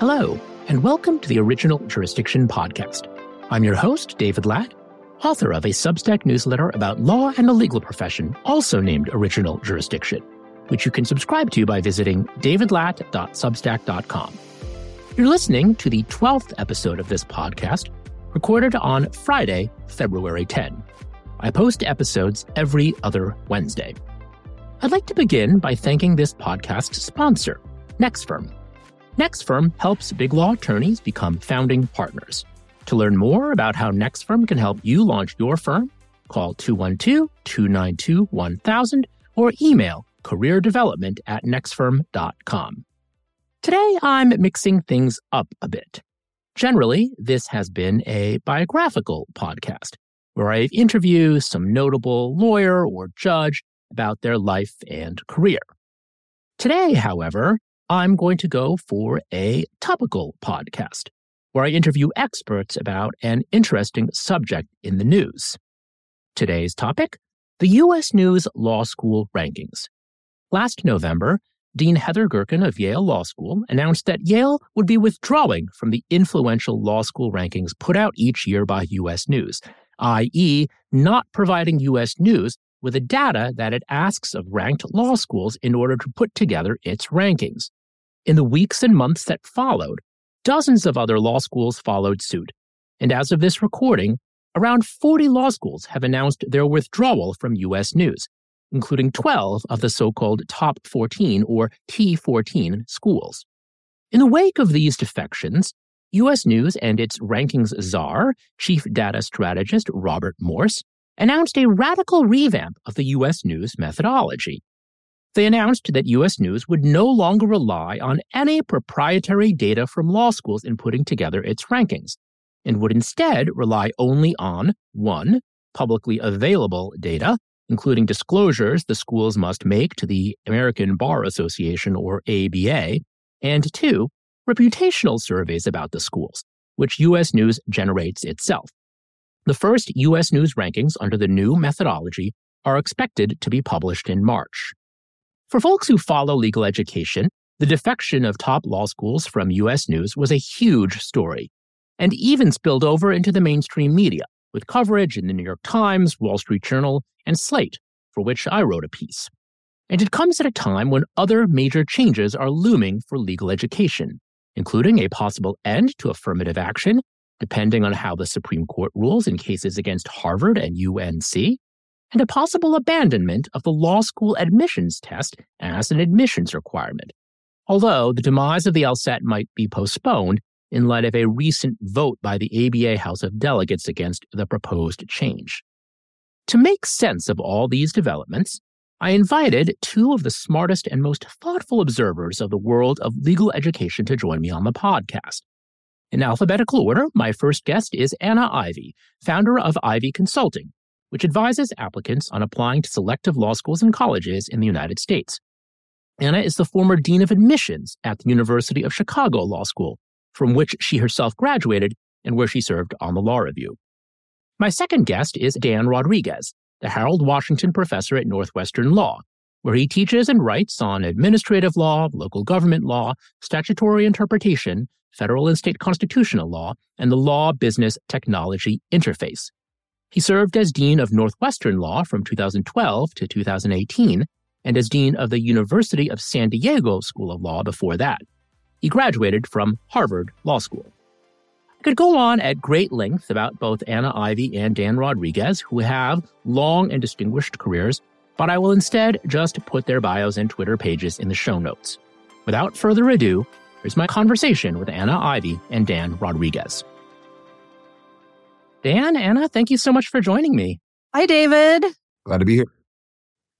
Hello, and welcome to the Original Jurisdiction Podcast. I'm your host, David Lat, author of a Substack newsletter about law and the legal profession, also named Original Jurisdiction, which you can subscribe to by visiting davidlat.substack.com. You're listening to the 12th episode of this podcast, recorded on Friday, February 10. I post episodes every other Wednesday. I'd like to begin by thanking this podcast sponsor, NextFirm. NextFirm helps big law attorneys become founding partners. To learn more about how NextFirm can help you launch your firm, call 212-292-1000 or email careerdevelopment at nextfirm.com. Today, I'm mixing things up a bit. Generally, this has been a biographical podcast where I interview some notable lawyer or judge about their life and career. Today, however, I'm going to go for a topical podcast where I interview experts about an interesting subject in the news. Today's topic the U.S. News Law School rankings. Last November, Dean Heather Gerken of Yale Law School announced that Yale would be withdrawing from the influential law school rankings put out each year by U.S. News, i.e., not providing U.S. News with the data that it asks of ranked law schools in order to put together its rankings. In the weeks and months that followed, dozens of other law schools followed suit. And as of this recording, around 40 law schools have announced their withdrawal from U.S. News, including 12 of the so called Top 14 or T14 schools. In the wake of these defections, U.S. News and its rankings czar, chief data strategist Robert Morse, announced a radical revamp of the U.S. News methodology. They announced that U.S. News would no longer rely on any proprietary data from law schools in putting together its rankings, and would instead rely only on 1. publicly available data, including disclosures the schools must make to the American Bar Association or ABA, and 2. reputational surveys about the schools, which U.S. News generates itself. The first U.S. News rankings under the new methodology are expected to be published in March. For folks who follow legal education, the defection of top law schools from U.S. News was a huge story, and even spilled over into the mainstream media, with coverage in the New York Times, Wall Street Journal, and Slate, for which I wrote a piece. And it comes at a time when other major changes are looming for legal education, including a possible end to affirmative action, depending on how the Supreme Court rules in cases against Harvard and UNC, and a possible abandonment of the law school admissions test as an admissions requirement. Although the demise of the LSAT might be postponed in light of a recent vote by the ABA House of Delegates against the proposed change. To make sense of all these developments, I invited two of the smartest and most thoughtful observers of the world of legal education to join me on the podcast. In alphabetical order, my first guest is Anna Ivey, founder of Ivey Consulting, which advises applicants on applying to selective law schools and colleges in the United States. Anna is the former Dean of Admissions at the University of Chicago Law School, from which she herself graduated and where she served on the Law Review. My second guest is Dan Rodriguez, the Harold Washington Professor at Northwestern Law, where he teaches and writes on administrative law, local government law, statutory interpretation, federal and state constitutional law, and the law business technology interface. He served as Dean of Northwestern Law from 2012 to 2018 and as Dean of the University of San Diego School of Law before that. He graduated from Harvard Law School. I could go on at great length about both Anna Ivey and Dan Rodriguez, who have long and distinguished careers, but I will instead just put their bios and Twitter pages in the show notes. Without further ado, here's my conversation with Anna Ivey and Dan Rodriguez. Dan, Anna, thank you so much for joining me. Hi, David. Glad to be here.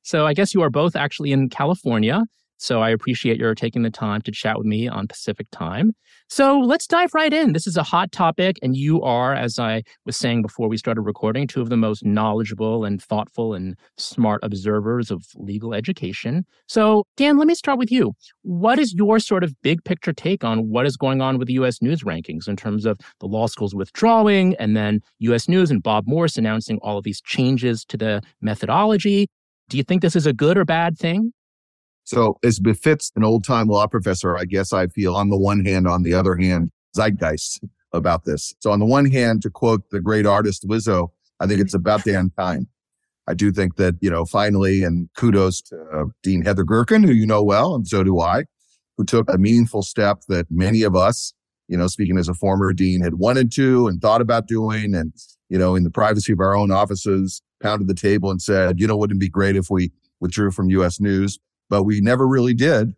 So, I guess you are both actually in California. So, I appreciate your taking the time to chat with me on Pacific time. So, let's dive right in. This is a hot topic, and you are, as I was saying before we started recording, two of the most knowledgeable and thoughtful and smart observers of legal education. So, Dan, let me start with you. What is your sort of big picture take on what is going on with the U.S. News rankings in terms of the law schools withdrawing and then U.S. News and Bob Morse announcing all of these changes to the methodology? Do you think this is a good or bad thing? So, as befits an old time law professor, I guess I feel on the one hand, on the other hand, zeitgeist about this. So, on the one hand, to quote the great artist Lizzo, I think it's about damn time. I do think that, you know, finally, and kudos to uh, Dean Heather Gerken, who you know well, and so do I, who took a meaningful step that many of us, you know, speaking as a former dean, had wanted to and thought about doing. And, you know, in the privacy of our own offices, pounded the table and said, you know, wouldn't it be great if we withdrew from US News? But we never really did.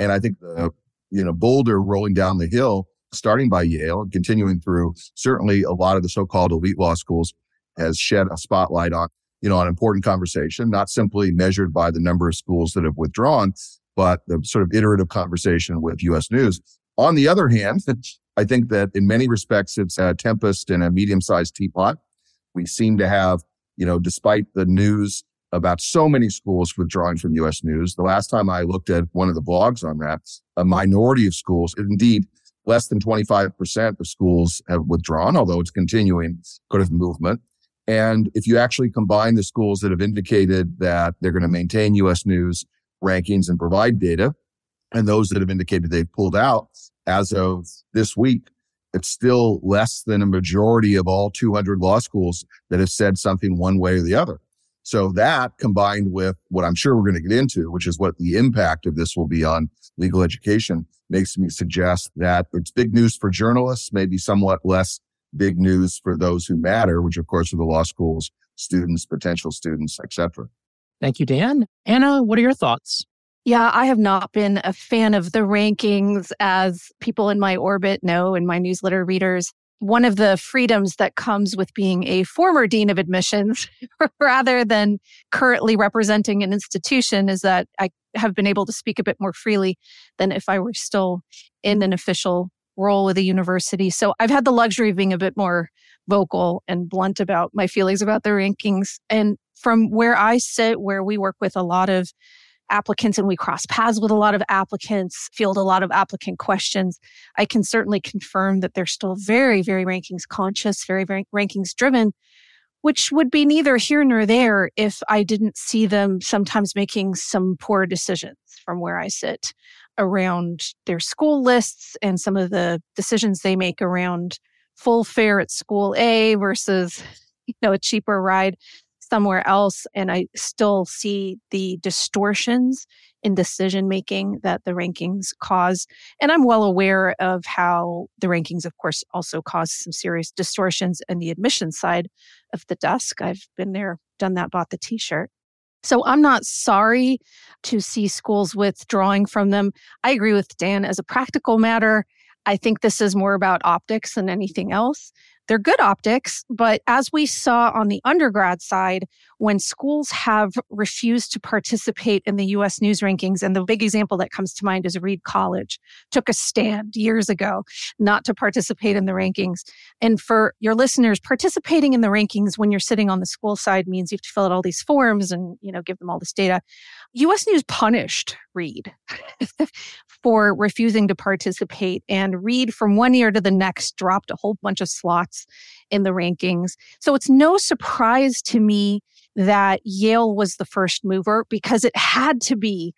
And I think the, oh. you know, boulder rolling down the hill, starting by Yale and continuing through certainly a lot of the so-called elite law schools has shed a spotlight on you know, an important conversation, not simply measured by the number of schools that have withdrawn, but the sort of iterative conversation with US News. On the other hand, I think that in many respects, it's a tempest in a medium sized teapot. We seem to have, you know, despite the news about so many schools withdrawing from US News, the last time I looked at one of the blogs on that, a minority of schools, indeed, less than 25% of schools have withdrawn, although it's continuing sort of movement. And if you actually combine the schools that have indicated that they're going to maintain US News rankings and provide data, and those that have indicated they've pulled out as of this week, it's still less than a majority of all 200 law schools that have said something one way or the other. So that combined with what I'm sure we're going to get into, which is what the impact of this will be on legal education, makes me suggest that it's big news for journalists, maybe somewhat less big news for those who matter, which of course are the law schools, students, potential students, etc. Thank you, Dan. Anna, what are your thoughts? Yeah, I have not been a fan of the rankings as people in my orbit know and my newsletter readers. One of the freedoms that comes with being a former dean of admissions rather than currently representing an institution is that I have been able to speak a bit more freely than if I were still in an official role with a university. So I've had the luxury of being a bit more vocal and blunt about my feelings about the rankings. And from where I sit, where we work with a lot of applicants and we cross paths with a lot of applicants, field a lot of applicant questions, I can certainly confirm that they're still very, very rankings conscious, very, very rankings driven, which would be neither here nor there if I didn't see them sometimes making some poor decisions from where I sit around their school lists and some of the decisions they make around full fare at school A versus, you know, a cheaper ride somewhere else. And I still see the distortions in decision making that the rankings cause. And I'm well aware of how the rankings, of course, also cause some serious distortions in the admission side of the desk. I've been there, done that, bought the t shirt. So I'm not sorry to see schools withdrawing from them. I agree with Dan as a practical matter. I think this is more about optics than anything else. They're good optics, but as we saw on the undergrad side, when schools have refused to participate in the US news rankings, and the big example that comes to mind is Reed College took a stand years ago not to participate in the rankings. And for your listeners, participating in the rankings when you're sitting on the school side means you have to fill out all these forms and, you know, give them all this data. US News punished Reed for refusing to participate. And Reed, from one year to the next, dropped a whole bunch of slots in the rankings. So it's no surprise to me that Yale was the first mover because it had to be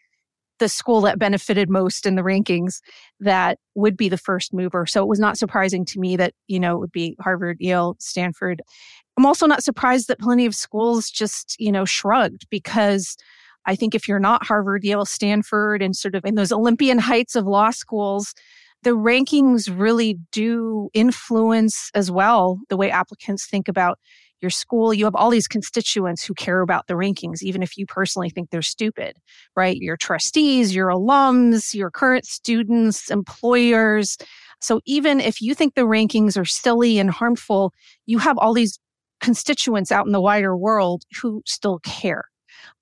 the school that benefited most in the rankings that would be the first mover. So it was not surprising to me that, you know, it would be Harvard, Yale, Stanford. I'm also not surprised that plenty of schools just, you know, shrugged because I think if you're not Harvard, Yale, Stanford, and sort of in those Olympian heights of law schools, the rankings really do influence as well the way applicants think about your school. You have all these constituents who care about the rankings, even if you personally think they're stupid, right? Your trustees, your alums, your current students, employers. So even if you think the rankings are silly and harmful, you have all these constituents out in the wider world who still care.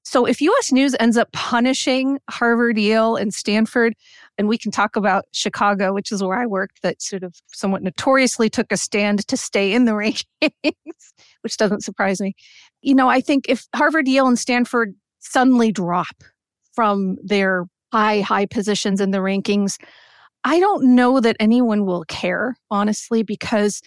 So if US News ends up punishing Harvard, Yale, and Stanford, and we can talk about Chicago, which is where I worked, that sort of somewhat notoriously took a stand to stay in the rankings, which doesn't surprise me. You know, I think if Harvard, Yale, and Stanford suddenly drop from their high, high positions in the rankings, I don't know that anyone will care, honestly, because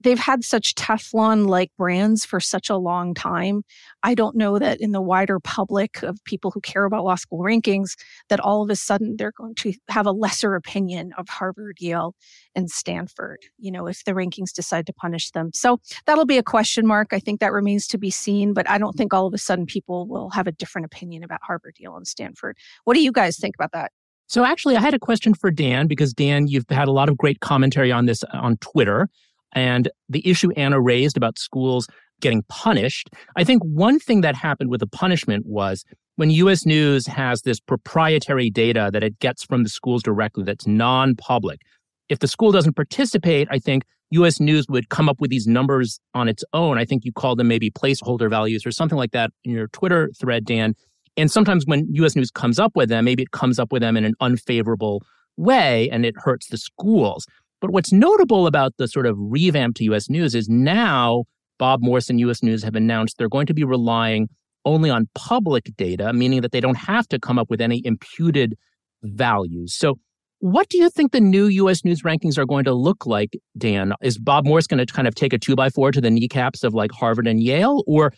they've had such Teflon like brands for such a long time. I don't know that in the wider public of people who care about law school rankings, that all of a sudden they're going to have a lesser opinion of Harvard, Yale, and Stanford, you know, if the rankings decide to punish them. So that'll be a question mark. I think that remains to be seen, but I don't think all of a sudden people will have a different opinion about Harvard, Yale, and Stanford. What do you guys think about that? So, actually, I had a question for Dan because, Dan, you've had a lot of great commentary on this on Twitter. And the issue Anna raised about schools getting punished, I think one thing that happened with the punishment was when US News has this proprietary data that it gets from the schools directly that's non public. If the school doesn't participate, I think US News would come up with these numbers on its own. I think you called them maybe placeholder values or something like that in your Twitter thread, Dan. And sometimes when US News comes up with them, maybe it comes up with them in an unfavorable way and it hurts the schools. But what's notable about the sort of revamp to US News is now Bob Morse and US News have announced they're going to be relying only on public data, meaning that they don't have to come up with any imputed values. So, what do you think the new US News rankings are going to look like, Dan? Is Bob Morse going to kind of take a two by four to the kneecaps of like Harvard and Yale? Or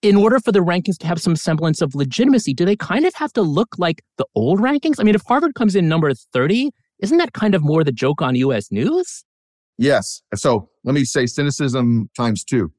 in order for the rankings to have some semblance of legitimacy, do they kind of have to look like the old rankings? I mean, if Harvard comes in number 30, isn't that kind of more the joke on US News? Yes. So let me say cynicism times two.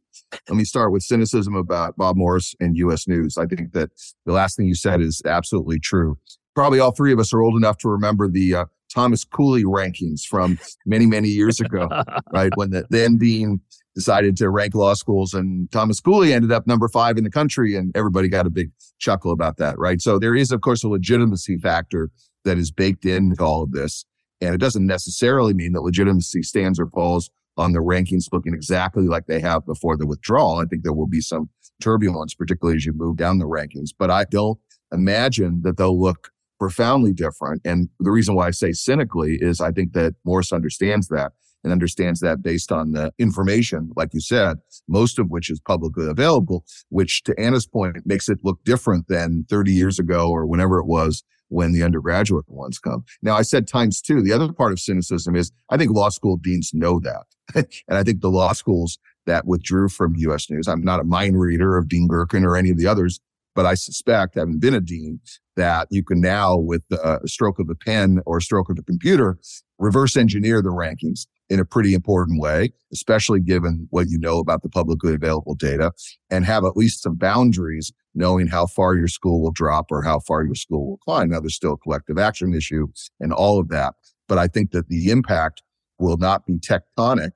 Let me start with cynicism about Bob Morse and US News. I think that the last thing you said is absolutely true. Probably all three of us are old enough to remember the uh, Thomas Cooley rankings from many, many years ago, right? When the then dean decided to rank law schools and Thomas Cooley ended up number five in the country and everybody got a big chuckle about that, right? So there is, of course, a legitimacy factor that is baked into all of this. And it doesn't necessarily mean that legitimacy stands or falls on the rankings looking exactly like they have before the withdrawal. I think there will be some turbulence, particularly as you move down the rankings, but I don't imagine that they'll look profoundly different. And the reason why I say cynically is I think that Morse understands that and understands that based on the information, like you said, most of which is publicly available, which to Anna's point makes it look different than 30 years ago or whenever it was when the undergraduate ones come. Now, I said times two. The other part of cynicism is I think law school deans know that. and I think the law schools that withdrew from US News, I'm not a mind reader of Dean Gerken or any of the others, but I suspect, having been a dean, that you can now, with a uh, stroke of a pen or a stroke of a computer, reverse engineer the rankings in a pretty important way, especially given what you know about the publicly available data and have at least some boundaries knowing how far your school will drop or how far your school will climb. Now there's still a collective action issue and all of that. But I think that the impact will not be tectonic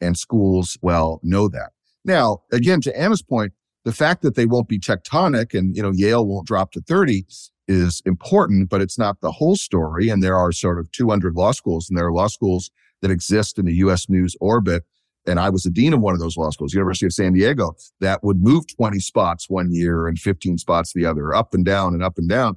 and schools well know that. Now, again, to Anna's point, the fact that they won't be tectonic and, you know, Yale won't drop to 30 is important, but it's not the whole story. And there are sort of 200 law schools and there are law schools that exist in the US news orbit. And I was the dean of one of those law schools, University of San Diego, that would move 20 spots one year and 15 spots the other, up and down and up and down.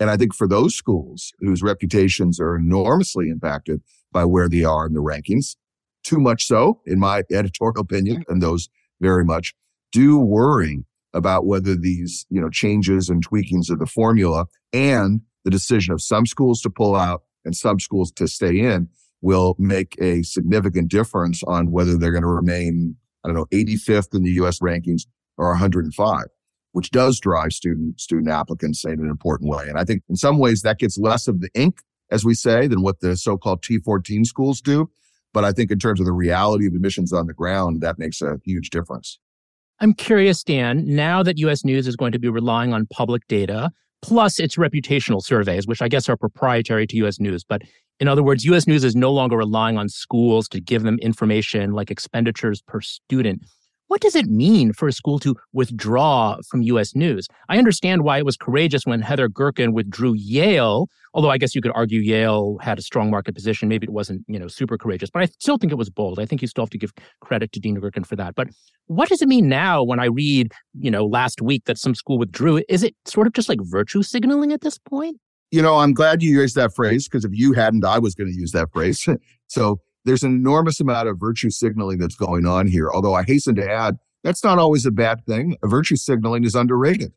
And I think for those schools whose reputations are enormously impacted by where they are in the rankings, too much so, in my editorial opinion, and those very much do worry about whether these, you know, changes and tweakings of the formula and the decision of some schools to pull out and some schools to stay in will make a significant difference on whether they're going to remain, I don't know, 85th in the US rankings or 105, which does drive student, student applicants in an important way. And I think in some ways that gets less of the ink, as we say, than what the so-called T14 schools do. But I think in terms of the reality of admissions on the ground, that makes a huge difference. I'm curious, Dan, now that US News is going to be relying on public data, plus its reputational surveys, which I guess are proprietary to US News, but in other words, US News is no longer relying on schools to give them information like expenditures per student. What does it mean for a school to withdraw from US News? I understand why it was courageous when Heather Gerken withdrew Yale, although I guess you could argue Yale had a strong market position. Maybe it wasn't, you know, super courageous, but I still think it was bold. I think you still have to give credit to Dean Gerken for that. But what does it mean now when I read, you know, last week that some school withdrew? Is it sort of just like virtue signaling at this point? You know, I'm glad you used that phrase because if you hadn't, I was going to use that phrase. so there's an enormous amount of virtue signaling that's going on here. Although I hasten to add, that's not always a bad thing. Virtue signaling is underrated,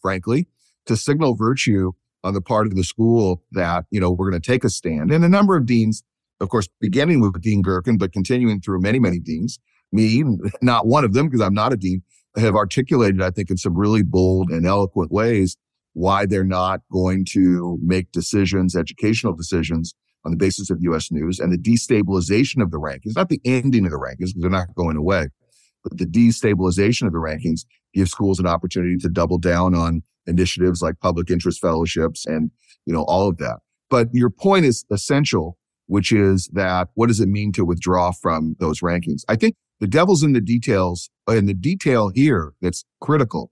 frankly. To signal virtue on the part of the school that, you know, we're going to take a stand. And a number of deans, of course, beginning with Dean Gerken, but continuing through many, many deans, me, not one of them, because I'm not a dean, have articulated, I think, in some really bold and eloquent ways why they're not going to make decisions, educational decisions on the basis of US news and the destabilization of the rankings, not the ending of the rankings, because they're not going away, but the destabilization of the rankings gives schools an opportunity to double down on initiatives like public interest fellowships and, you know, all of that. But your point is essential, which is that what does it mean to withdraw from those rankings? I think the devil's in the details uh, and the detail here that's critical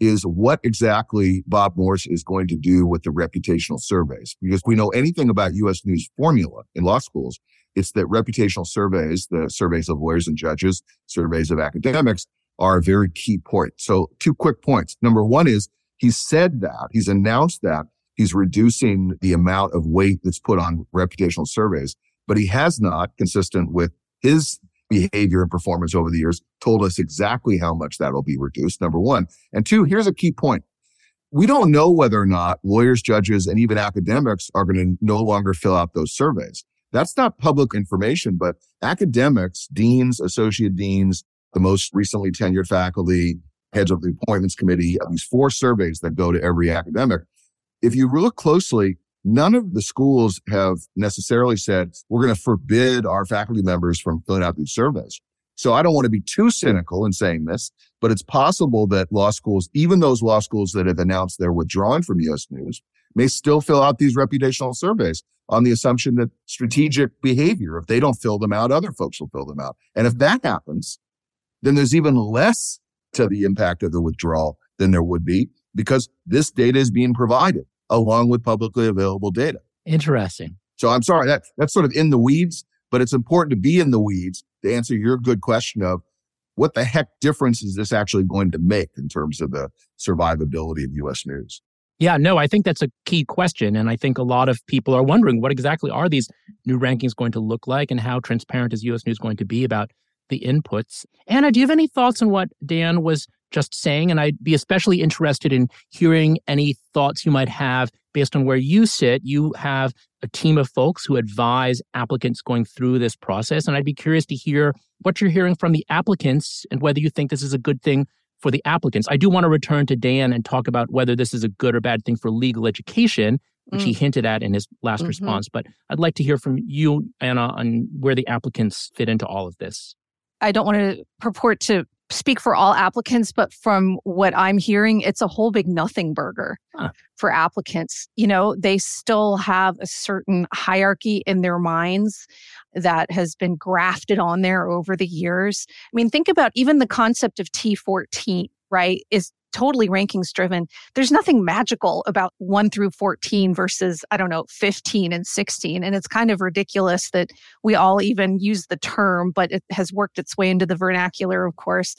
is what exactly Bob Morse is going to do with the reputational surveys. Because we know anything about U.S. News formula in law schools, it's that reputational surveys, the surveys of lawyers and judges, surveys of academics are a very key point. So two quick points. Number one is he's said that, he's announced that he's reducing the amount of weight that's put on reputational surveys, but he has not, consistent with his behavior and performance over the years told us exactly how much that'll be reduced, number one. And two, here's a key point. We don't know whether or not lawyers, judges, and even academics are going to no longer fill out those surveys. That's not public information, but academics, deans, associate deans, the most recently tenured faculty, heads of the appointments committee, these four surveys that go to every academic. If you look closely, None of the schools have necessarily said, we're going to forbid our faculty members from filling out these surveys. So I don't want to be too cynical in saying this, but it's possible that law schools, even those law schools that have announced they're withdrawing from US News, may still fill out these reputational surveys on the assumption that strategic behavior, if they don't fill them out, other folks will fill them out. And if that happens, then there's even less to the impact of the withdrawal than there would be because this data is being provided along with publicly available data. Interesting. So I'm sorry that that's sort of in the weeds, but it's important to be in the weeds to answer your good question of what the heck difference is this actually going to make in terms of the survivability of US news? Yeah, no, I think that's a key question. And I think a lot of people are wondering what exactly are these new rankings going to look like and how transparent is US News going to be about the inputs. Anna, do you have any thoughts on what Dan was just saying. And I'd be especially interested in hearing any thoughts you might have based on where you sit. You have a team of folks who advise applicants going through this process. And I'd be curious to hear what you're hearing from the applicants and whether you think this is a good thing for the applicants. I do want to return to Dan and talk about whether this is a good or bad thing for legal education, which mm. he hinted at in his last mm-hmm. response. But I'd like to hear from you, Anna, on where the applicants fit into all of this. I don't want to purport to speak for all applicants, but from what I'm hearing, it's a whole big nothing burger huh. for applicants. You know, they still have a certain hierarchy in their minds that has been grafted on there over the years. I mean, think about even the concept of T14, right? Is totally rankings driven. There's nothing magical about 1 through 14 versus, I don't know, 15 and 16. And it's kind of ridiculous that we all even use the term, but it has worked its way into the vernacular, of course.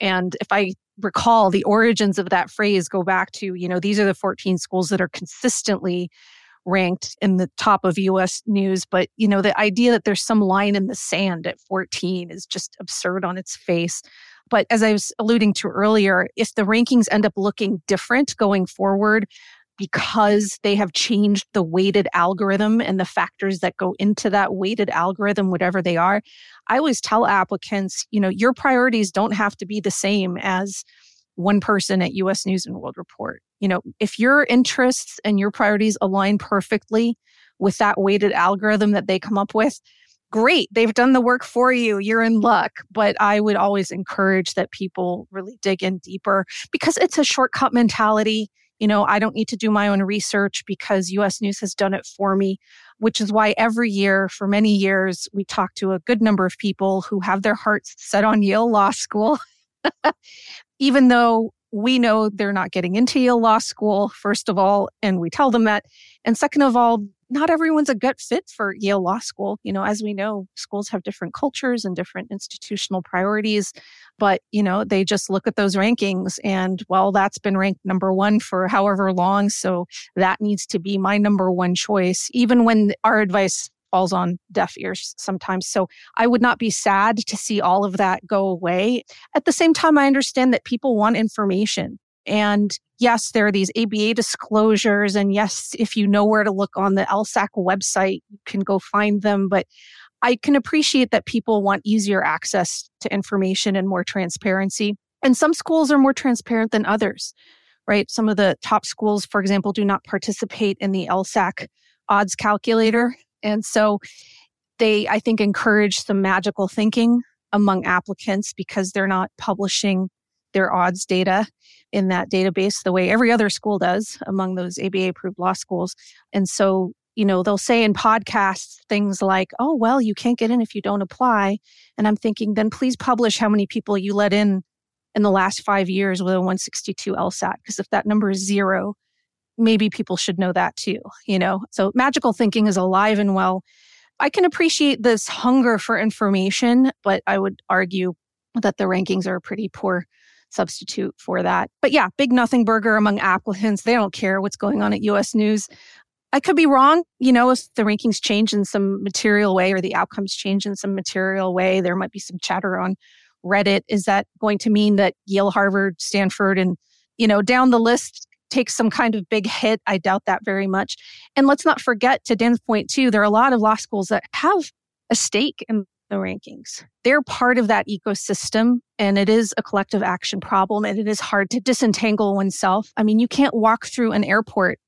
And if I recall, the origins of that phrase go back to, you know, these are the 14 schools that are consistently ranked in the top of US news. But, you know, the idea that there's some line in the sand at 14 is just absurd on its face. But as I was alluding to earlier, if the rankings end up looking different going forward, because they have changed the weighted algorithm and the factors that go into that weighted algorithm, whatever they are. I always tell applicants, you know, your priorities don't have to be the same as one person at US News and World Report. You know, if your interests and your priorities align perfectly with that weighted algorithm that they come up with, great. They've done the work for you. You're in luck. But I would always encourage that people really dig in deeper because it's a shortcut mentality. You know, I don't need to do my own research because US News has done it for me, which is why every year for many years, we talk to a good number of people who have their hearts set on Yale Law School. Even though we know they're not getting into Yale Law School, first of all, and we tell them that. And second of all, not everyone's a good fit for Yale Law School. You know, as we know, schools have different cultures and different institutional priorities, but, you know, they just look at those rankings and, well, that's been ranked number one for however long. So that needs to be my number one choice, even when our advice falls on deaf ears sometimes. So I would not be sad to see all of that go away. At the same time, I understand that people want information. And yes, there are these ABA disclosures. And yes, if you know where to look on the LSAC website, you can go find them. But I can appreciate that people want easier access to information and more transparency. And some schools are more transparent than others, right? Some of the top schools, for example, do not participate in the LSAC odds calculator. And so they, I think, encourage some magical thinking among applicants because they're not publishing their odds data in that database the way every other school does among those ABA approved law schools. And so, you know, they'll say in podcasts things like, oh, well, you can't get in if you don't apply. And I'm thinking, then please publish how many people you let in in the last five years with a 162 LSAT. Because if that number is zero, maybe people should know that too, you know? So magical thinking is alive and well. I can appreciate this hunger for information, but I would argue that the rankings are a pretty poor substitute for that. But yeah, big nothing burger among applicants. They don't care what's going on at US News. I could be wrong. You know, if the rankings change in some material way or the outcomes change in some material way, there might be some chatter on Reddit. Is that going to mean that Yale, Harvard, Stanford, and, you know, down the list takes some kind of big hit? I doubt that very much. And let's not forget, to Dan's point, too, there are a lot of law schools that have a stake in the rankings. They're part of that ecosystem and it is a collective action problem and it is hard to disentangle oneself. I mean, you can't walk through an airport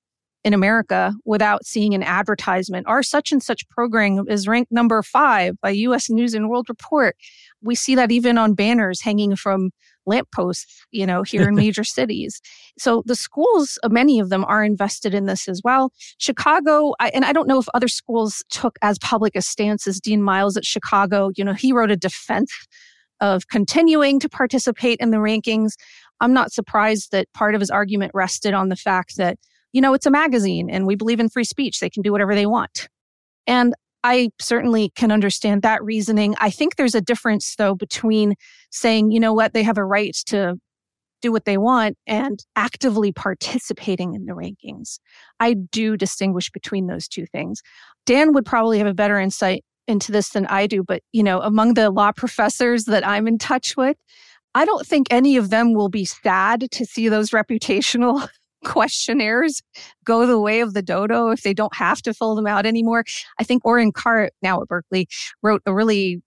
in America without seeing an advertisement. Our such and such program is ranked number five by US News and World Report. We see that even on banners hanging from lampposts, you know, here in major cities. So the schools, uh, many of them are invested in this as well. Chicago, I, and I don't know if other schools took as public a stance as Dean Miles at Chicago. You know, he wrote a defense of continuing to participate in the rankings. I'm not surprised that part of his argument rested on the fact that, you know, it's a magazine and we believe in free speech. They can do whatever they want. And I certainly can understand that reasoning. I think there's a difference, though, between saying, you know what, they have a right to do what they want and actively participating in the rankings. I do distinguish between those two things. Dan would probably have a better insight into this than I do, but you know, among the law professors that I'm in touch with, I don't think any of them will be sad to see those reputational questionnaires go the way of the dodo if they don't have to fill them out anymore. I think Orin Kerr, now at Berkeley, wrote a really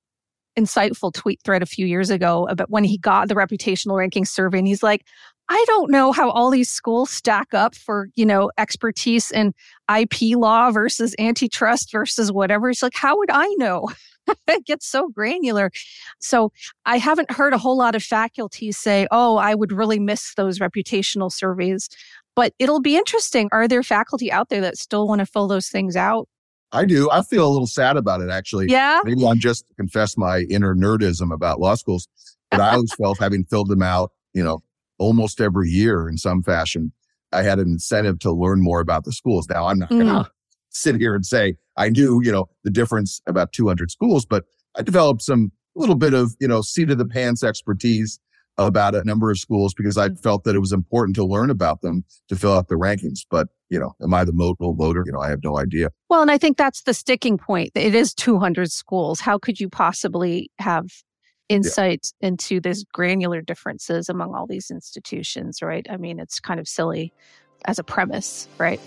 insightful tweet thread a few years ago about when he got the reputational ranking survey. And he's like, I don't know how all these schools stack up for, you know, expertise in IP law versus antitrust versus whatever. It's like, how would I know? it gets so granular. So I haven't heard a whole lot of faculty say, oh, I would really miss those reputational surveys. But it'll be interesting. Are there faculty out there that still want to fill those things out? I do. I feel a little sad about it, actually. Yeah. Maybe I'm just confess my inner nerdism about law schools, but I always felt having filled them out, you know, almost every year in some fashion, I had an incentive to learn more about the schools. Now I'm not going to mm. sit here and say I knew, you know, the difference about 200 schools, but I developed some little bit of, you know, seat of the pants expertise about a number of schools because I mm. felt that it was important to learn about them to fill out the rankings. But, you know, am I the modal voter? You know, I have no idea. Well, and I think that's the sticking point. It is 200 schools. How could you possibly have insight yeah. into these granular differences among all these institutions, right? I mean, it's kind of silly as a premise, right?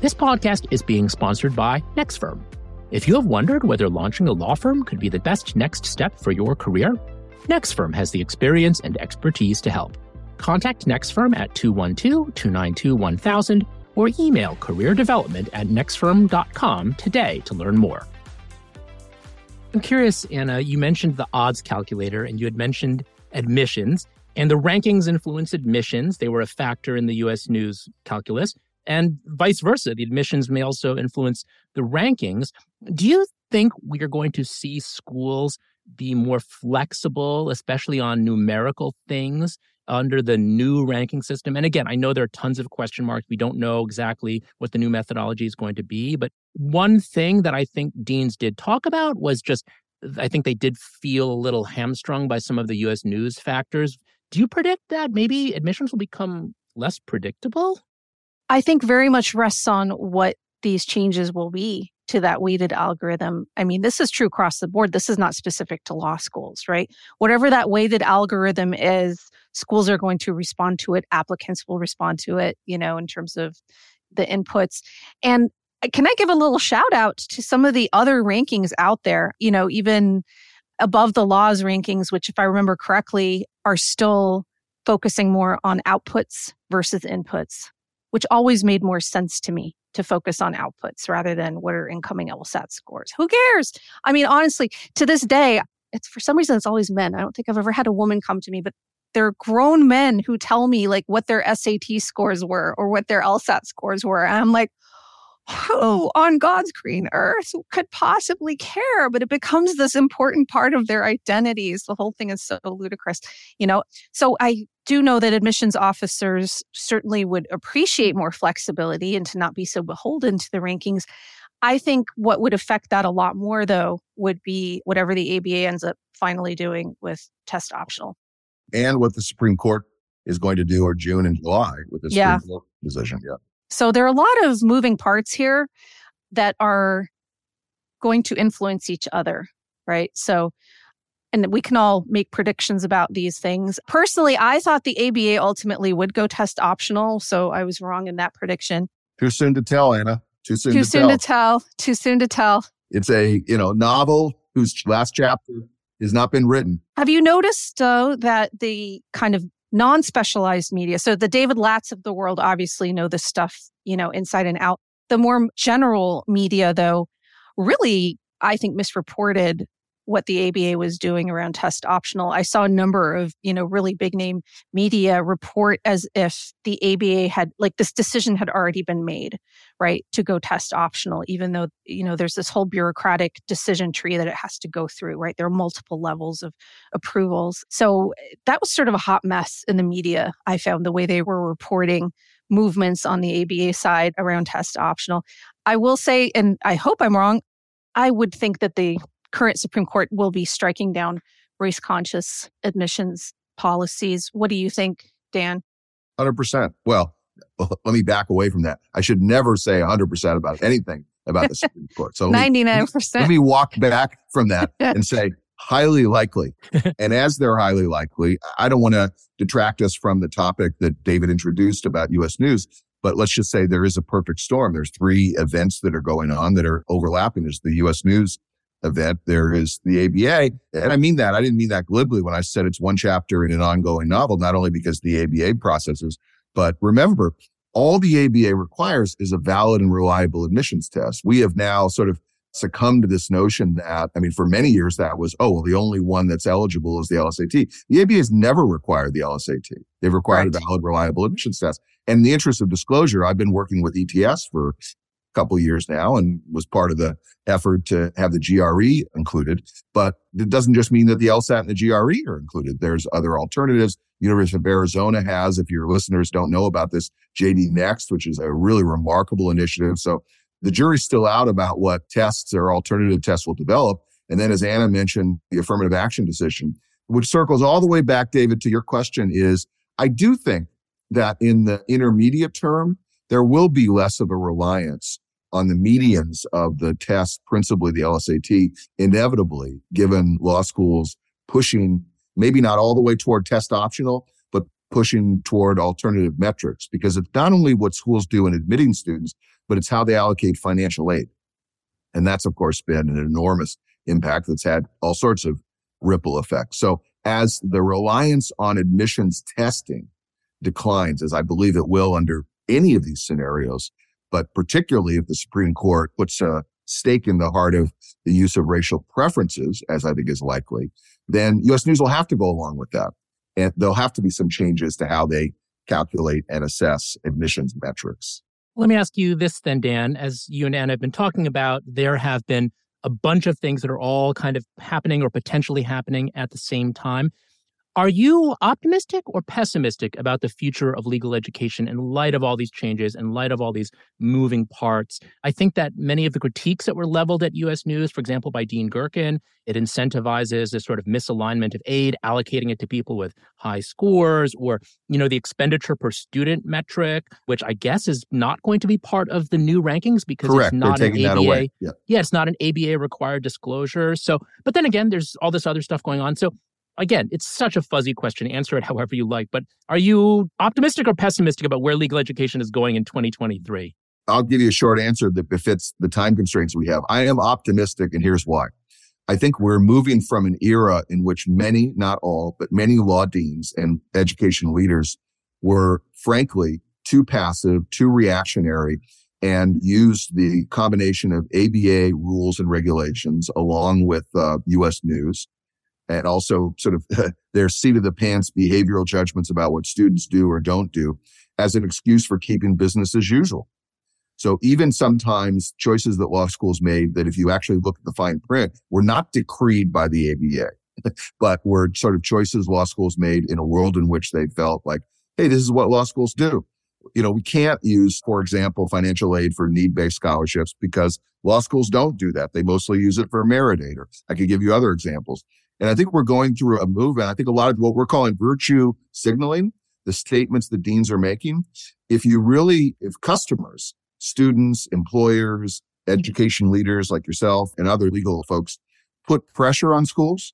This podcast is being sponsored by NextFirm. If you have wondered whether launching a law firm could be the best next step for your career, NextFirm has the experience and expertise to help. Contact NextFirm at 212-292-1000 or email careerdevelopment at nextfirm.com today to learn more. I'm curious, Anna, you mentioned the odds calculator and you had mentioned admissions and the rankings influence admissions. They were a factor in the US news calculus and vice versa. The admissions may also influence the rankings. Do you think we are going to see schools be more flexible, especially on numerical things under the new ranking system? And again, I know there are tons of question marks. We don't know exactly what the new methodology is going to be. But one thing that I think deans did talk about was just, I think they did feel a little hamstrung by some of the US news factors. Do you predict that maybe admissions will become less predictable? I think very much rests on what these changes will be to that weighted algorithm. I mean, this is true across the board. This is not specific to law schools, right? Whatever that weighted algorithm is, schools are going to respond to it, applicants will respond to it, you know, in terms of the inputs. And uh, can I give a little shout out to some of the other rankings out there? You know, even Above the Law's rankings, which, if I remember correctly, are still focusing more on outputs versus inputs, which always made more sense to me to focus on outputs rather than what are incoming LSAT scores. Who cares? I mean, honestly, to this day, it's for some reason it's always men. I don't think I've ever had a woman come to me, but they're grown men who tell me like what their SAT scores were or what their LSAT scores were. And I'm like, who on God's green earth could possibly care? But it becomes this important part of their identities. The whole thing is so ludicrous, you know? So I do know that admissions officers certainly would appreciate more flexibility and to not be so beholden to the rankings. I think what would affect that a lot more, though, would be whatever the ABA ends up finally doing with test optional. And what the Supreme Court is going to do or June and July with the yeah. Supreme Court decision. Yeah. So there are a lot of moving parts here that are going to influence each other, right? So, and we can all make predictions about these things. Personally, I thought the ABA ultimately would go test optional. So I was wrong in that prediction. Too soon to tell, Anna. Too soon Too to soon tell. to tell. Too soon to tell. It's a, you know, novel whose last chapter has not been written. Have you noticed, though, that the kind of non specialized media. So the David Lats of the world obviously know this stuff, you know, inside and out. The more general media, though, really, I think misreported what the ABA was doing around test optional. I saw a number of, you know, really big name media report as if the ABA had like this decision had already been made, right, to go test optional, even though, you know, there's this whole bureaucratic decision tree that it has to go through, right? There are multiple levels of approvals. So eh, that was sort of a hot mess in the media. I found the way they were reporting movements on the ABA side around test optional. I will say, and I hope I'm wrong, I would think that the current Supreme Court will be striking down race conscious admissions policies. What do you think, Dan? 100%. Well, let me back away from that. I should never say 100% about anything about the Supreme Court. So 99%. Let me, walk back from that and say highly likely. and as they're highly likely, I don't want to detract us from the topic that David introduced about US News. But let's just say there is a perfect storm. There's three events that are going on that are overlapping. There's the US News event. There is the ABA. And I mean that. I didn't mean that glibly when I said it's one chapter in an ongoing novel, not only because the ABA processes, but remember, all the ABA requires is a valid and reliable admissions test. We have now sort of succumbed to this notion that, I mean, for many years that was, oh, well, the only one that's eligible is the LSAT. The ABA has never required the LSAT. They've required right. a valid, reliable admissions test. And in the interest of disclosure, I've been working with ETS for couple years now and was part of the effort to have the GRE included. But it doesn't just mean that the LSAT and the GRE are included. There's other alternatives. University of Arizona has, if your listeners don't know about this, JD Next, which is a really remarkable initiative. So the jury's still out about what tests or alternative tests will develop. And then as Anna mentioned, the affirmative action decision, which circles all the way back, David, to your question is I do think that in the intermediate term, there will be less of a reliance on the medians of the test, principally the LSAT, inevitably, given law schools pushing maybe not all the way toward test optional, but pushing toward alternative metrics because it's not only what schools do in admitting students, but it's how they allocate financial aid. And that's, of course, been an enormous impact that's had all sorts of ripple effects. So as the reliance on admissions testing declines, as I believe it will under any of these scenarios, but particularly if the Supreme Court puts a stake in the heart of the use of racial preferences, as I think is likely, then US News will have to go along with that. And there'll have to be some changes to how they calculate and assess admissions metrics. Let me ask you this then, Dan. As you and Anna have been talking about, there have been a bunch of things that are all kind of happening or potentially happening at the same time. Are you optimistic or pessimistic about the future of legal education in light of all these changes, in light of all these moving parts? I think that many of the critiques that were leveled at US News, for example, by Dean Gerken, it incentivizes this sort of misalignment of aid, allocating it to people with high scores, or, you know, the expenditure per student metric, which I guess is not going to be part of the new rankings because Correct. it's not an ABA. Yeah. yeah, it's not an ABA required disclosure. So, but then again, there's all this other stuff going on. So again, it's such a fuzzy question. Answer it however you like. But are you optimistic or pessimistic about where legal education is going in 2023? I'll give you a short answer that befits the time constraints we have. I am optimistic, and here's why. I think we're moving from an era in which many, not all, but many law deans and education leaders were frankly too passive, too reactionary, and used the combination of ABA rules and regulations along with uh, U.S. news and also sort of their seat of the pants behavioral judgments about what students do or don't do as an excuse for keeping business as usual. So even sometimes choices that law schools made that if you actually look at the fine print were not decreed by the ABA, but were sort of choices law schools made in a world in which they felt like, Hey, this is what law schools do. You know, we can't use, for example, financial aid for need-based scholarships because law schools don't do that. They mostly use it for merit aid. I could give you other examples. And I think we're going through a move. And I think a lot of what we're calling virtue signaling, the statements the deans are making. If you really, if customers students, employers, education leaders like yourself and other legal folks put pressure on schools,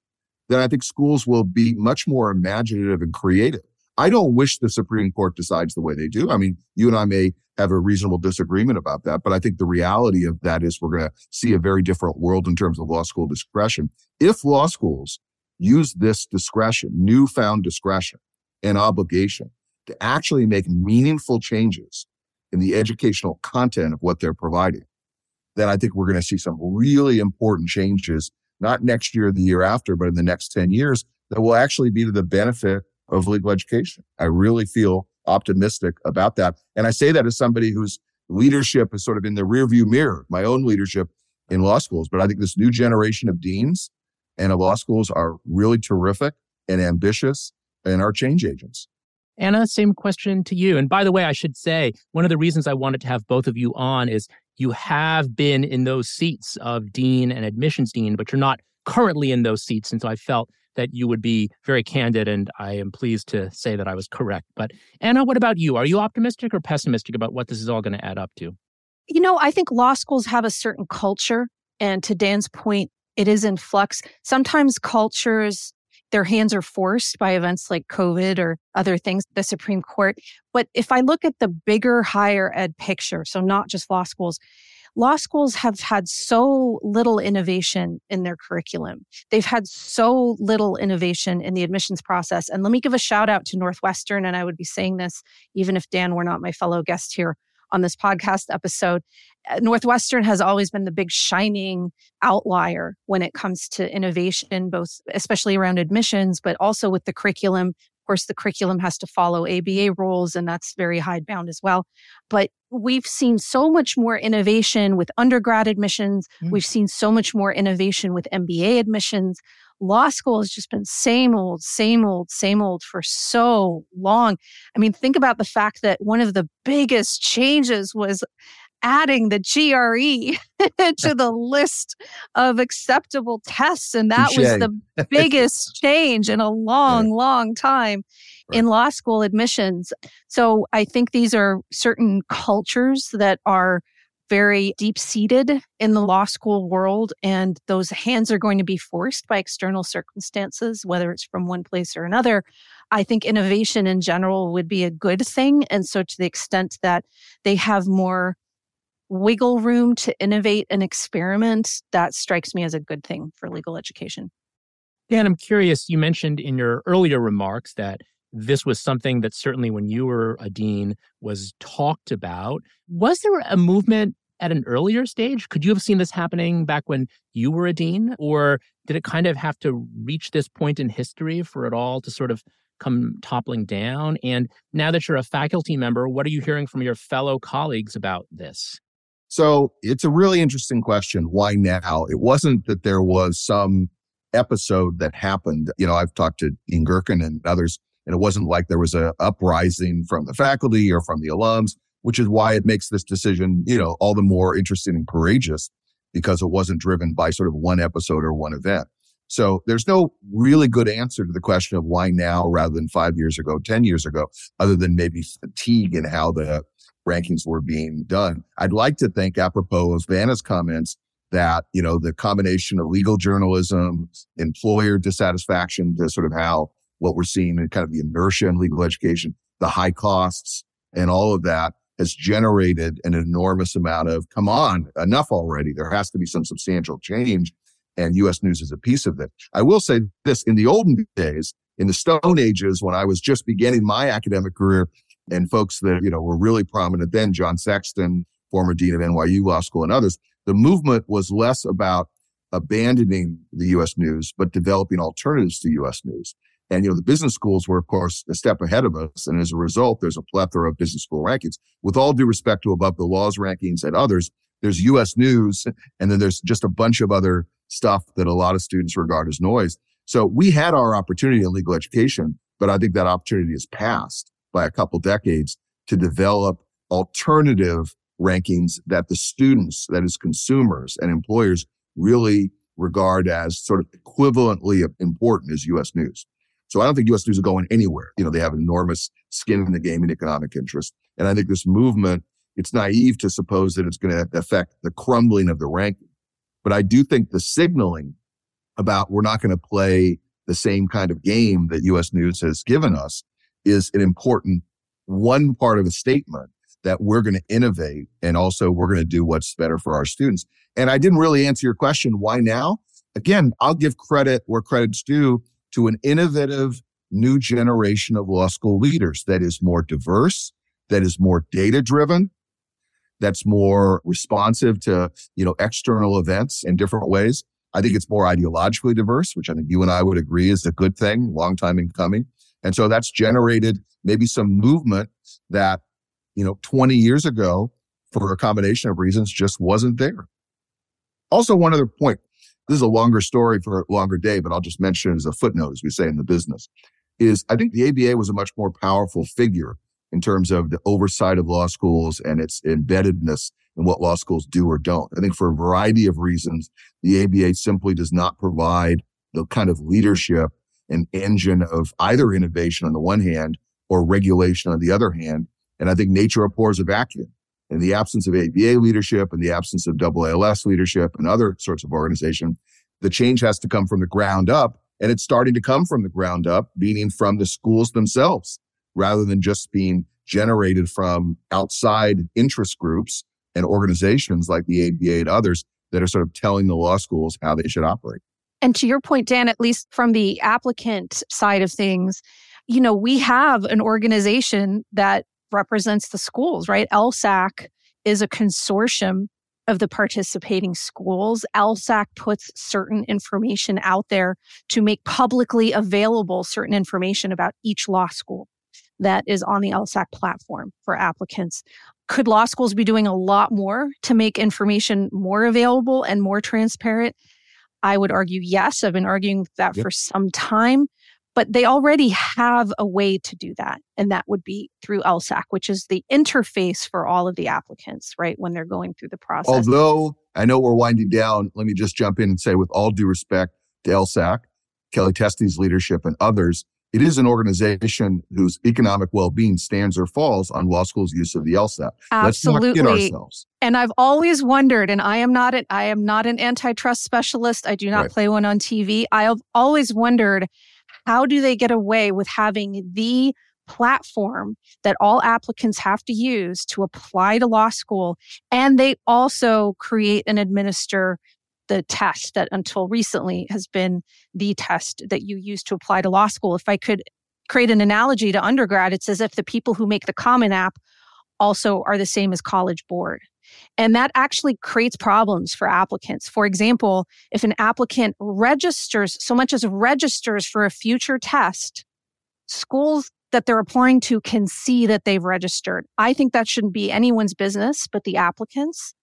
then I think schools will be much more imaginative and creative. I don't wish the Supreme Court decides the way they do. I mean, you and I may have a reasonable disagreement about that, but I think the reality of that is we're going to see a very different world in terms of law school discretion. If law schools use this discretion, newfound discretion and obligation to actually make meaningful changes in the educational content of what they're providing, then I think we're going to see some really important changes, not next year the year after, but in the next 10 years that will actually be to the benefit of legal education. I really feel optimistic about that. And I say that as somebody whose leadership is sort of in the rearview mirror, my own leadership in law schools. But I think this new generation of deans and of law schools are really terrific and ambitious and are change agents. Anna, same question to you. And by the way, I should say, one of the reasons I wanted to have both of you on is you have been in those seats of dean and admissions dean, but you're not currently in those seats. And so I felt that you would be very candid, and I am pleased to say that I was correct. But Anna, what about you? Are you optimistic or pessimistic about what this is all going to add up to? You know, I think law schools have a certain culture. And to Dan's point, it is in flux. Sometimes cultures their hands are forced by events like COVID or other things, the Supreme Court. But if I look at the bigger higher ed picture, so not just law schools, law schools have had so little innovation in their curriculum. They've had so little innovation in the admissions process. And let me give a shout out to Northwestern. And I would be saying this even if Dan were not my fellow guest here on this podcast episode. Uh, Northwestern has always been the big shining outlier when it comes to innovation, both especially around admissions, but also with the curriculum. Of course, the curriculum has to follow ABA rules, and that's very hidebound as well. But we've seen so much more innovation with undergrad admissions. Mm. We've seen so much more innovation with MBA admissions law school has just been same old, same old, same old for so long. I mean, think about the fact that one of the biggest changes was adding the GRE to the list of acceptable tests. And that Touché. was the biggest change in a long, long time right. in law school admissions. So I think these are certain cultures that are very deep seated in the law school world, and those hands are going to be forced by external circumstances, whether it's from one place or another. I think innovation in general would be a good thing. And so, to the extent that they have more wiggle room to innovate and experiment, that strikes me as a good thing for legal education. Dan, I'm curious. You mentioned in your earlier remarks that this was something that certainly when you were a dean was talked about. Was there a movement at an earlier stage? Could you have seen this happening back when you were a dean? Or did it kind of have to reach this point in history for it all to sort of come toppling down? And now that you're a faculty member, what are you hearing from your fellow colleagues about this? So it's a really interesting question. Why now? It wasn't that there was some episode that happened. You know, I've talked to Dean Gerken and others and it wasn't like there was a uprising from the faculty or from the alums, which is why it makes this decision, you know, all the more interesting and courageous because it wasn't driven by sort of one episode or one event. So there's no really good answer to the question of why now rather than five years ago, 10 years ago, other than maybe fatigue in how the rankings were being done. I'd like to think apropos of Anna's comments that, you know, the combination of legal journalism, employer dissatisfaction to sort of how what we're seeing in kind of the inertia in legal education, the high costs and all of that has generated an enormous amount of, come on, enough already. There has to be some substantial change. And US News is a piece of it. I will say this in the olden days, in the Stone Ages, when I was just beginning my academic career, and folks that, you know, were really prominent then, John Sexton, former dean of NYU Law School and others, the movement was less about abandoning the US news, but developing alternatives to US news. And, you know, the business schools were, of course, a step ahead of us. And as a result, there's a plethora of business school rankings. With all due respect to Above the Law's rankings and others, there's US news, and then there's just a bunch of other stuff that a lot of students regard as noise. So we had our opportunity in legal education, but I think that opportunity is passed by a couple decades to develop alternative rankings that the students, that is consumers and employers really regard as sort of equivalently important as U.S. news. So I don't think U.S. news is going anywhere. You know, they have enormous skin in the game and economic interest. And I think this movement, it's naive to suppose that it's going to affect the crumbling of the ranking. But I do think the signaling about we're not going to play the same kind of game that U.S. news has given us is an important one part of a statement that we're going to innovate and also we're going to do what's better for our students. And I didn't really answer your question. Why now? Again, I'll give credit where credit's due to an innovative new generation of law school leaders that is more diverse, that is more data driven, that's more responsive to, you know, external events in different ways. I think it's more ideologically diverse, which I think you and I would agree is a good thing, long time in coming. And so that's generated maybe some movement that you know, 20 years ago for a combination of reasons just wasn't there. Also, one other point. This is a longer story for a longer day, but I'll just mention it as a footnote, as we say in the business, is I think the ABA was a much more powerful figure in terms of the oversight of law schools and its embeddedness in what law schools do or don't. I think for a variety of reasons, the ABA simply does not provide the kind of leadership and engine of either innovation on the one hand or regulation on the other hand and I think nature abhors a vacuum. In the absence of ABA leadership and the absence of AALS leadership and other sorts of organization, the change has to come from the ground up. And it's starting to come from the ground up, meaning from the schools themselves, rather than just being generated from outside interest groups and organizations like the ABA and others that are sort of telling the law schools how they should operate. And to your point, Dan, at least from the applicant side of things, you know, we have an organization that represents the schools, right? LSAC is a consortium of the participating schools. LSAC puts certain information out there to make publicly available certain information about each law school that is on the LSAC platform for applicants. Could law schools be doing a lot more to make information more available and more transparent? I would argue yes. I've been arguing that yep. for some time but they already have a way to do that. And that would be through LSAC, which is the interface for all of the applicants, right? When they're going through the process. Although I know we're winding down, let me just jump in and say, with all due respect to LSAC, Kellye Testy's leadership and others, it is an organization whose economic well-being stands or falls on law school's use of the LSAT. Absolutely. Let's not kid ourselves. And I've always wondered, and I am not an, I am not an antitrust specialist. I do not right. play one on TV. I have always wondered how do they get away with having the platform that all applicants have to use to apply to law school? And they also create and administer the test that until recently has been the test that you use to apply to law school. If I could create an analogy to undergrad, it's as if the people who make the Common App also are the same as College Board. And that actually creates problems for applicants. For example, if an applicant registers, so much as registers for a future test, schools that they're applying to can see that they've registered. I think that shouldn't be anyone's business but the applicants.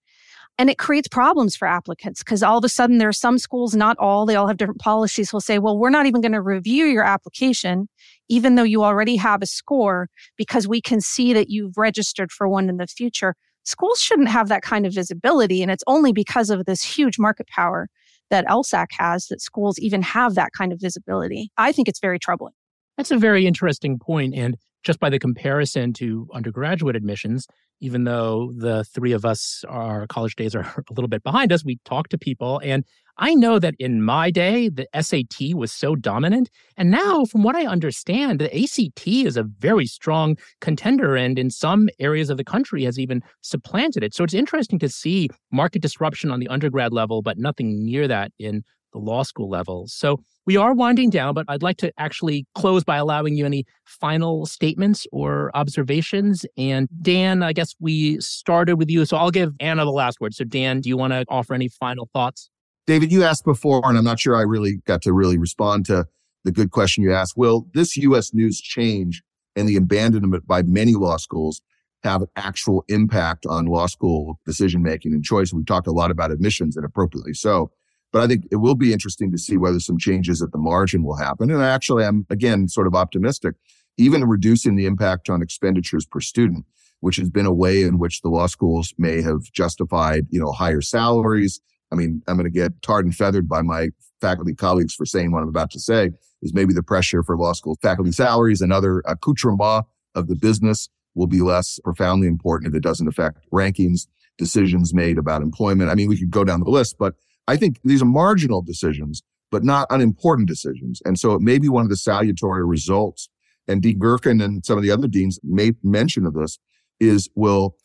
And it creates problems for applicants because all of a sudden there are some schools, not all, they all have different policies, will say, well, we're not even going to review your application, even though you already have a score, because we can see that you've registered for one in the future schools shouldn't have that kind of visibility. And it's only because of this huge market power that LSAC has that schools even have that kind of visibility. I think it's very troubling. That's a very interesting point. And just by the comparison to undergraduate admissions, even though the three of us, our college days are a little bit behind us, we talk to people. And I know that in my day, the SAT was so dominant. And now, from what I understand, the ACT is a very strong contender and in some areas of the country has even supplanted it. So it's interesting to see market disruption on the undergrad level, but nothing near that in the law school level. So we are winding down, but I'd like to actually close by allowing you any final statements or observations. And Dan, I guess we started with you. So I'll give Anna the last word. So, Dan, do you want to offer any final thoughts? David, you asked before, and I'm not sure I really got to really respond to the good question you asked. Will this U.S. news change and the abandonment by many law schools have an actual impact on law school decision making and choice? We've talked a lot about admissions and appropriately so. But I think it will be interesting to see whether some changes at the margin will happen. And I actually am, again, sort of optimistic, even reducing the impact on expenditures per student, which has been a way in which the law schools may have justified, you know, higher salaries. I mean, I'm going to get tarred and feathered by my faculty colleagues for saying what I'm about to say is maybe the pressure for law school faculty salaries and other accoutrements of the business will be less profoundly important if it doesn't affect rankings, decisions made about employment. I mean, we could go down the list, but I think these are marginal decisions, but not unimportant decisions. And so it may be one of the salutary results. And Dean Gerken and some of the other deans made mention of this is will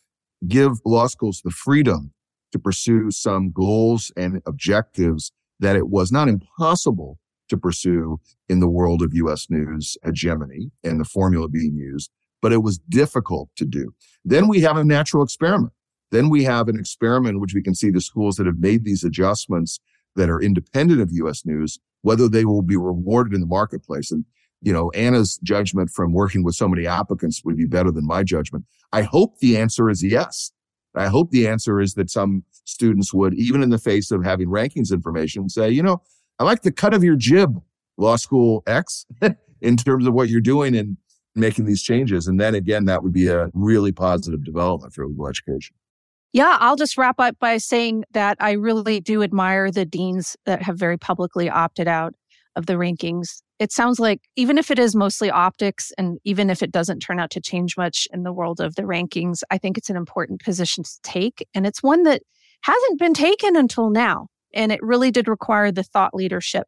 give law schools the freedom to pursue some goals and objectives that it was not impossible to pursue in the world of U.S. news uh, hegemony and the formula being used, but it was difficult to do. Then we have a natural experiment. Then we have an experiment in which we can see the schools that have made these adjustments that are independent of US news, whether they will be rewarded in the marketplace. And, you know, Anna's judgment from working with so many applicants would be better than my judgment. I hope the answer is yes. I hope the answer is that some students would, even in the face of having rankings information, say, you know, I like the cut of your jib, law school X, in terms of what you're doing and making these changes. And then again, that would be a really positive development for legal education. Yeah, I'll just wrap up by saying that I really do admire the deans that have very publicly opted out of the rankings. It sounds like even if it is mostly optics and even if it doesn't turn out to change much in the world of the rankings, I think it's an important position to take. And it's one that hasn't been taken until now. And it really did require the thought leadership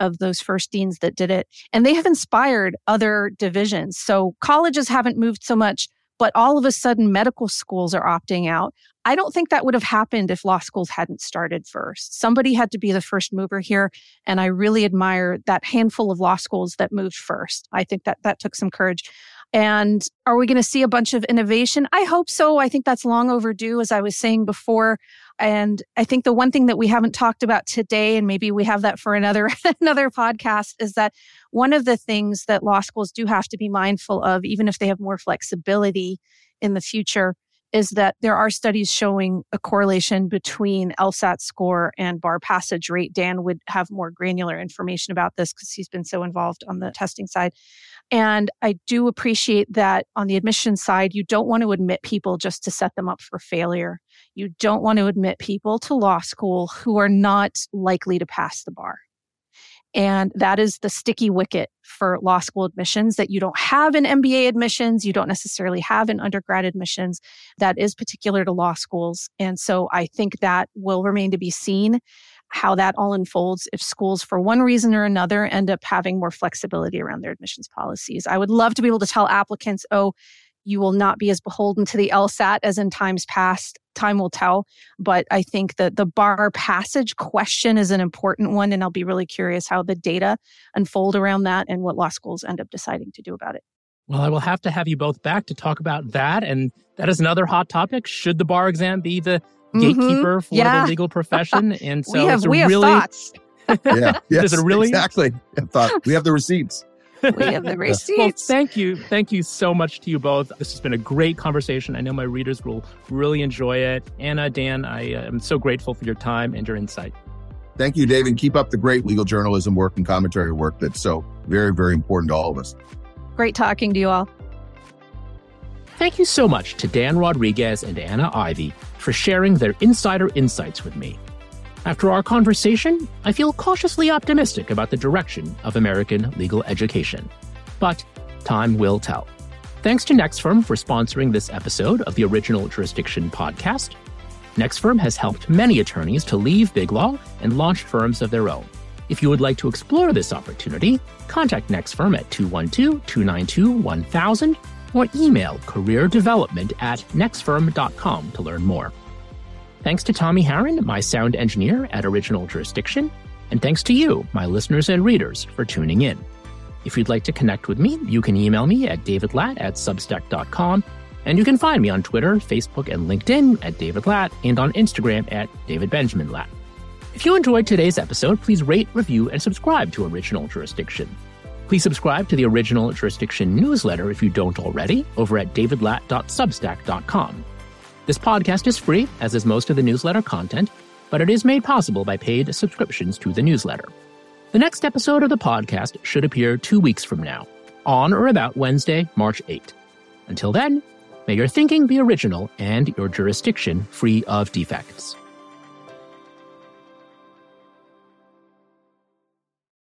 of those first deans that did it. And they have inspired other divisions. So colleges haven't moved so much but all of a sudden medical schools are opting out. I don't think that would have happened if law schools hadn't started first. Somebody had to be the first mover here. And I really admire that handful of law schools that moved first. I think that that took some courage. And are we going to see a bunch of innovation? I hope so. I think that's long overdue, as I was saying before. And I think the one thing that we haven't talked about today, and maybe we have that for another another podcast, is that one of the things that law schools do have to be mindful of, even if they have more flexibility in the future, is that there are studies showing a correlation between LSAT score and bar passage rate. Dan would have more granular information about this because he's been so involved on the testing side. And I do appreciate that on the admission side, you don't want to admit people just to set them up for failure. You don't want to admit people to law school who are not likely to pass the bar. And that is the sticky wicket for law school admissions that you don't have in MBA admissions. You don't necessarily have in undergrad admissions. That is particular to law schools. And so I think that will remain to be seen how that all unfolds if schools, for one reason or another, end up having more flexibility around their admissions policies. I would love to be able to tell applicants, oh, you will not be as beholden to the LSAT as in times past. Time will tell. But I think that the bar passage question is an important one. And I'll be really curious how the data unfold around that and what law schools end up deciding to do about it. Well, I will have to have you both back to talk about that. And that is another hot topic. Should the bar exam be the. Gatekeeper mm-hmm. for yeah. the legal profession? And so we have, we really, have thoughts. yeah, yes, really exactly. Thought we have the receipts we have the receipts. well, thank you. Thank you so much to you both. This has been a great conversation. I know my readers will really enjoy it. Anna, Dan, I uh, am so grateful for your time and your insight. Thank you, David. Keep up the great legal journalism work and commentary work that's so very, very important to all of us. Great talking to you all. Thank you so much to Dan Rodriguez and Anna Ivey for sharing their insider insights with me. After our conversation, I feel cautiously optimistic about the direction of American legal education. But time will tell. Thanks to NexFirm for sponsoring this episode of the Original Jurisdiction podcast. NexFirm has helped many attorneys to leave Big Law and launch firms of their own. If you would like to explore this opportunity, contact NexFirm at 212 292 1000 or email careerdevelopment at nexfirm.com to learn more. Thanks to Tommy Harron, my sound engineer at Original Jurisdiction, and thanks to you, my listeners and readers, for tuning in. If you'd like to connect with me, you can email me at davidlat at substack.com, and you can find me on Twitter, Facebook, and LinkedIn at David Lat, and on Instagram at David Benjamin. If you enjoyed today's episode, please rate, review, and subscribe to Original Jurisdiction. Please subscribe to the Original Jurisdiction newsletter if you don't already over at davidlat.substack.com. This podcast is free, as is most of the newsletter content, but it is made possible by paid subscriptions to the newsletter. The next episode of the podcast should appear two weeks from now, on or about Wednesday, March 8. Until then, may your thinking be original and your jurisdiction free of defects.